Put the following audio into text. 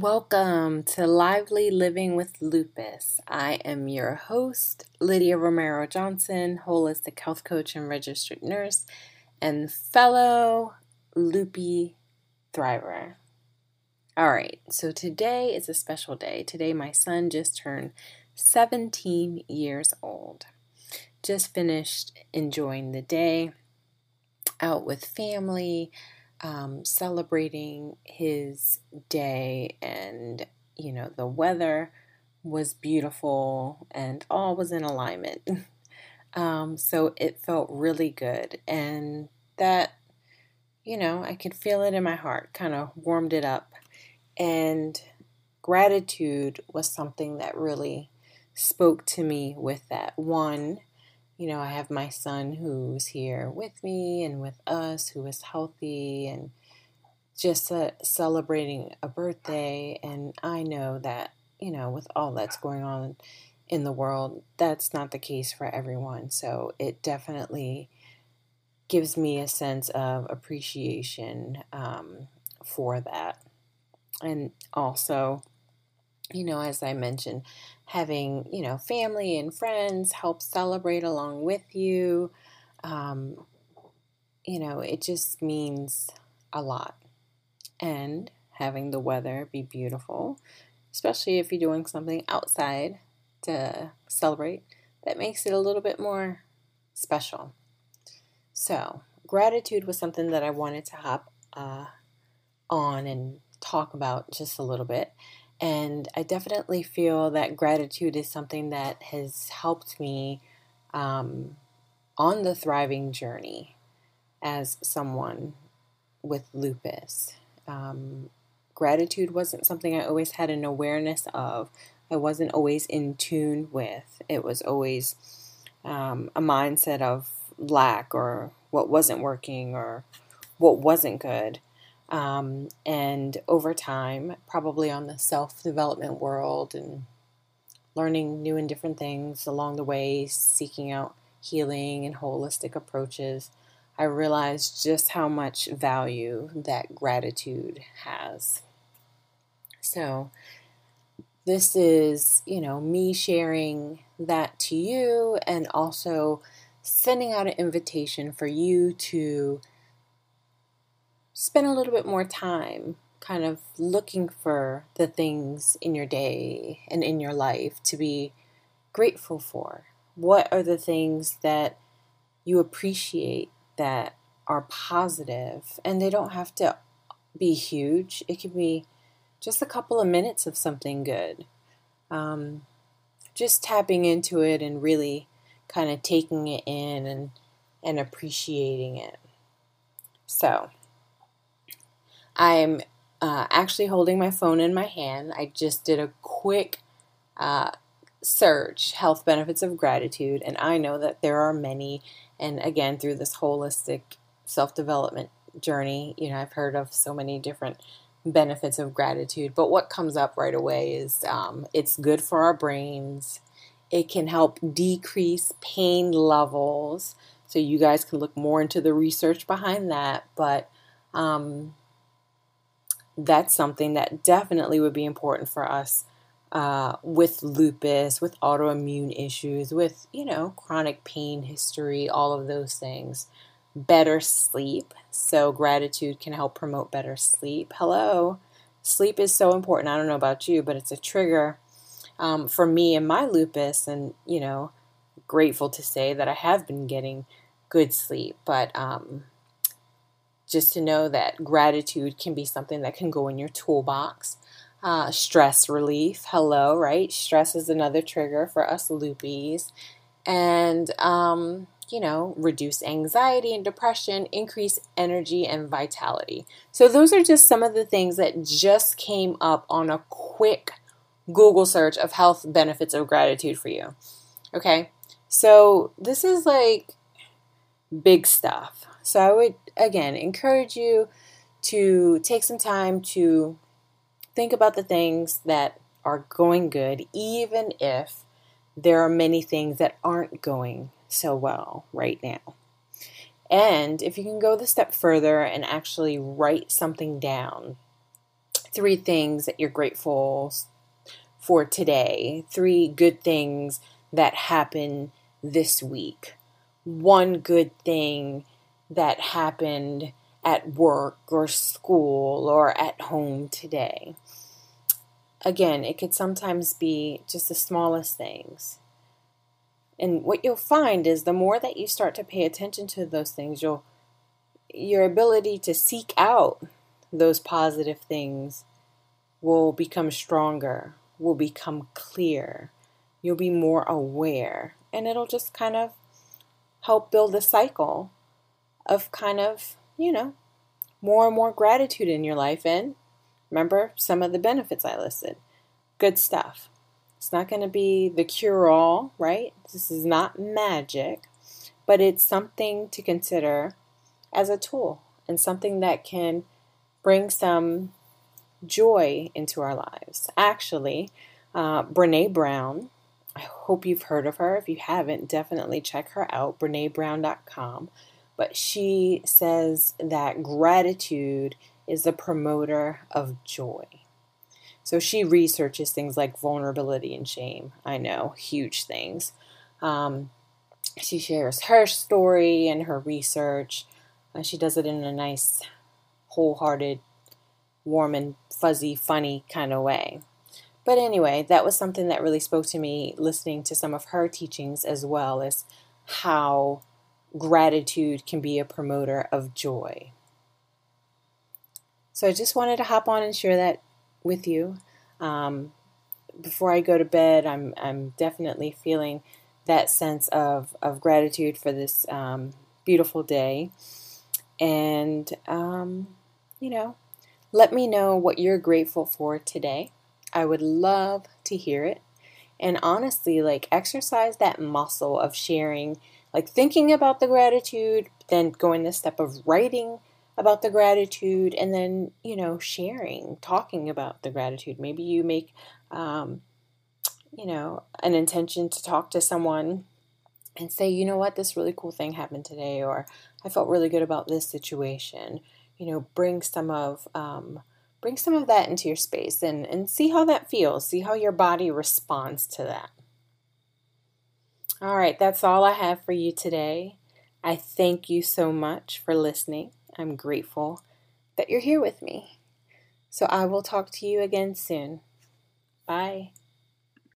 Welcome to Lively Living with Lupus. I am your host, Lydia Romero Johnson, holistic health coach and registered nurse, and fellow lupie thriver. All right, so today is a special day. Today, my son just turned 17 years old. Just finished enjoying the day out with family um, celebrating his day, and you know, the weather was beautiful and all was in alignment. um, so it felt really good, and that, you know, I could feel it in my heart, kind of warmed it up. And gratitude was something that really spoke to me with that. One, you know, I have my son who's here with me and with us, who is healthy and just uh, celebrating a birthday. And I know that, you know, with all that's going on in the world, that's not the case for everyone. So it definitely gives me a sense of appreciation um, for that. And also, you know, as I mentioned, having, you know, family and friends help celebrate along with you. Um, you know, it just means a lot. And having the weather be beautiful, especially if you're doing something outside to celebrate, that makes it a little bit more special. So, gratitude was something that I wanted to hop uh, on and talk about just a little bit. And I definitely feel that gratitude is something that has helped me um, on the thriving journey as someone with lupus. Um, gratitude wasn't something I always had an awareness of, I wasn't always in tune with. It was always um, a mindset of lack or what wasn't working or what wasn't good. Um, and over time, probably on the self development world and learning new and different things along the way, seeking out healing and holistic approaches, I realized just how much value that gratitude has. So, this is, you know, me sharing that to you and also sending out an invitation for you to spend a little bit more time kind of looking for the things in your day and in your life to be grateful for. What are the things that you appreciate that are positive? And they don't have to be huge, it can be just a couple of minutes of something good. Um, just tapping into it and really kind of taking it in and, and appreciating it. So, I'm uh, actually holding my phone in my hand. I just did a quick uh, search, health benefits of gratitude, and I know that there are many. And again, through this holistic self development journey, you know, I've heard of so many different benefits of gratitude. But what comes up right away is um, it's good for our brains. It can help decrease pain levels. So you guys can look more into the research behind that. But um, that's something that definitely would be important for us uh, with lupus, with autoimmune issues, with, you know, chronic pain history, all of those things. Better sleep. So, gratitude can help promote better sleep. Hello. Sleep is so important. I don't know about you, but it's a trigger um, for me and my lupus. And, you know, grateful to say that I have been getting good sleep. But, um, just to know that gratitude can be something that can go in your toolbox. Uh, stress relief, hello, right? Stress is another trigger for us lupies. And, um, you know, reduce anxiety and depression, increase energy and vitality. So, those are just some of the things that just came up on a quick Google search of health benefits of gratitude for you. Okay, so this is like big stuff. So I would, again, encourage you to take some time to think about the things that are going good, even if there are many things that aren't going so well right now. And if you can go the step further and actually write something down three things that you're grateful for today, three good things that happen this week, one good thing that happened at work or school or at home today. Again, it could sometimes be just the smallest things. And what you'll find is the more that you start to pay attention to those things, you'll your ability to seek out those positive things will become stronger, will become clear. You'll be more aware, and it'll just kind of help build a cycle of kind of, you know, more and more gratitude in your life. And remember some of the benefits I listed. Good stuff. It's not going to be the cure all, right? This is not magic, but it's something to consider as a tool and something that can bring some joy into our lives. Actually, uh, Brene Brown, I hope you've heard of her. If you haven't, definitely check her out, brenebrown.com. But she says that gratitude is a promoter of joy. So she researches things like vulnerability and shame. I know, huge things. Um, she shares her story and her research. Uh, she does it in a nice, wholehearted, warm and fuzzy, funny kind of way. But anyway, that was something that really spoke to me listening to some of her teachings as well as how gratitude can be a promoter of joy. So I just wanted to hop on and share that with you. Um, before I go to bed, I'm I'm definitely feeling that sense of of gratitude for this um, beautiful day, and um, you know, let me know what you're grateful for today. I would love to hear it. And honestly, like exercise that muscle of sharing, like thinking about the gratitude, then going the step of writing about the gratitude, and then, you know, sharing, talking about the gratitude. Maybe you make, um, you know, an intention to talk to someone and say, you know what, this really cool thing happened today, or I felt really good about this situation. You know, bring some of, um, bring some of that into your space and, and see how that feels. See how your body responds to that. All right, that's all I have for you today. I thank you so much for listening. I'm grateful that you're here with me. So I will talk to you again soon. Bye.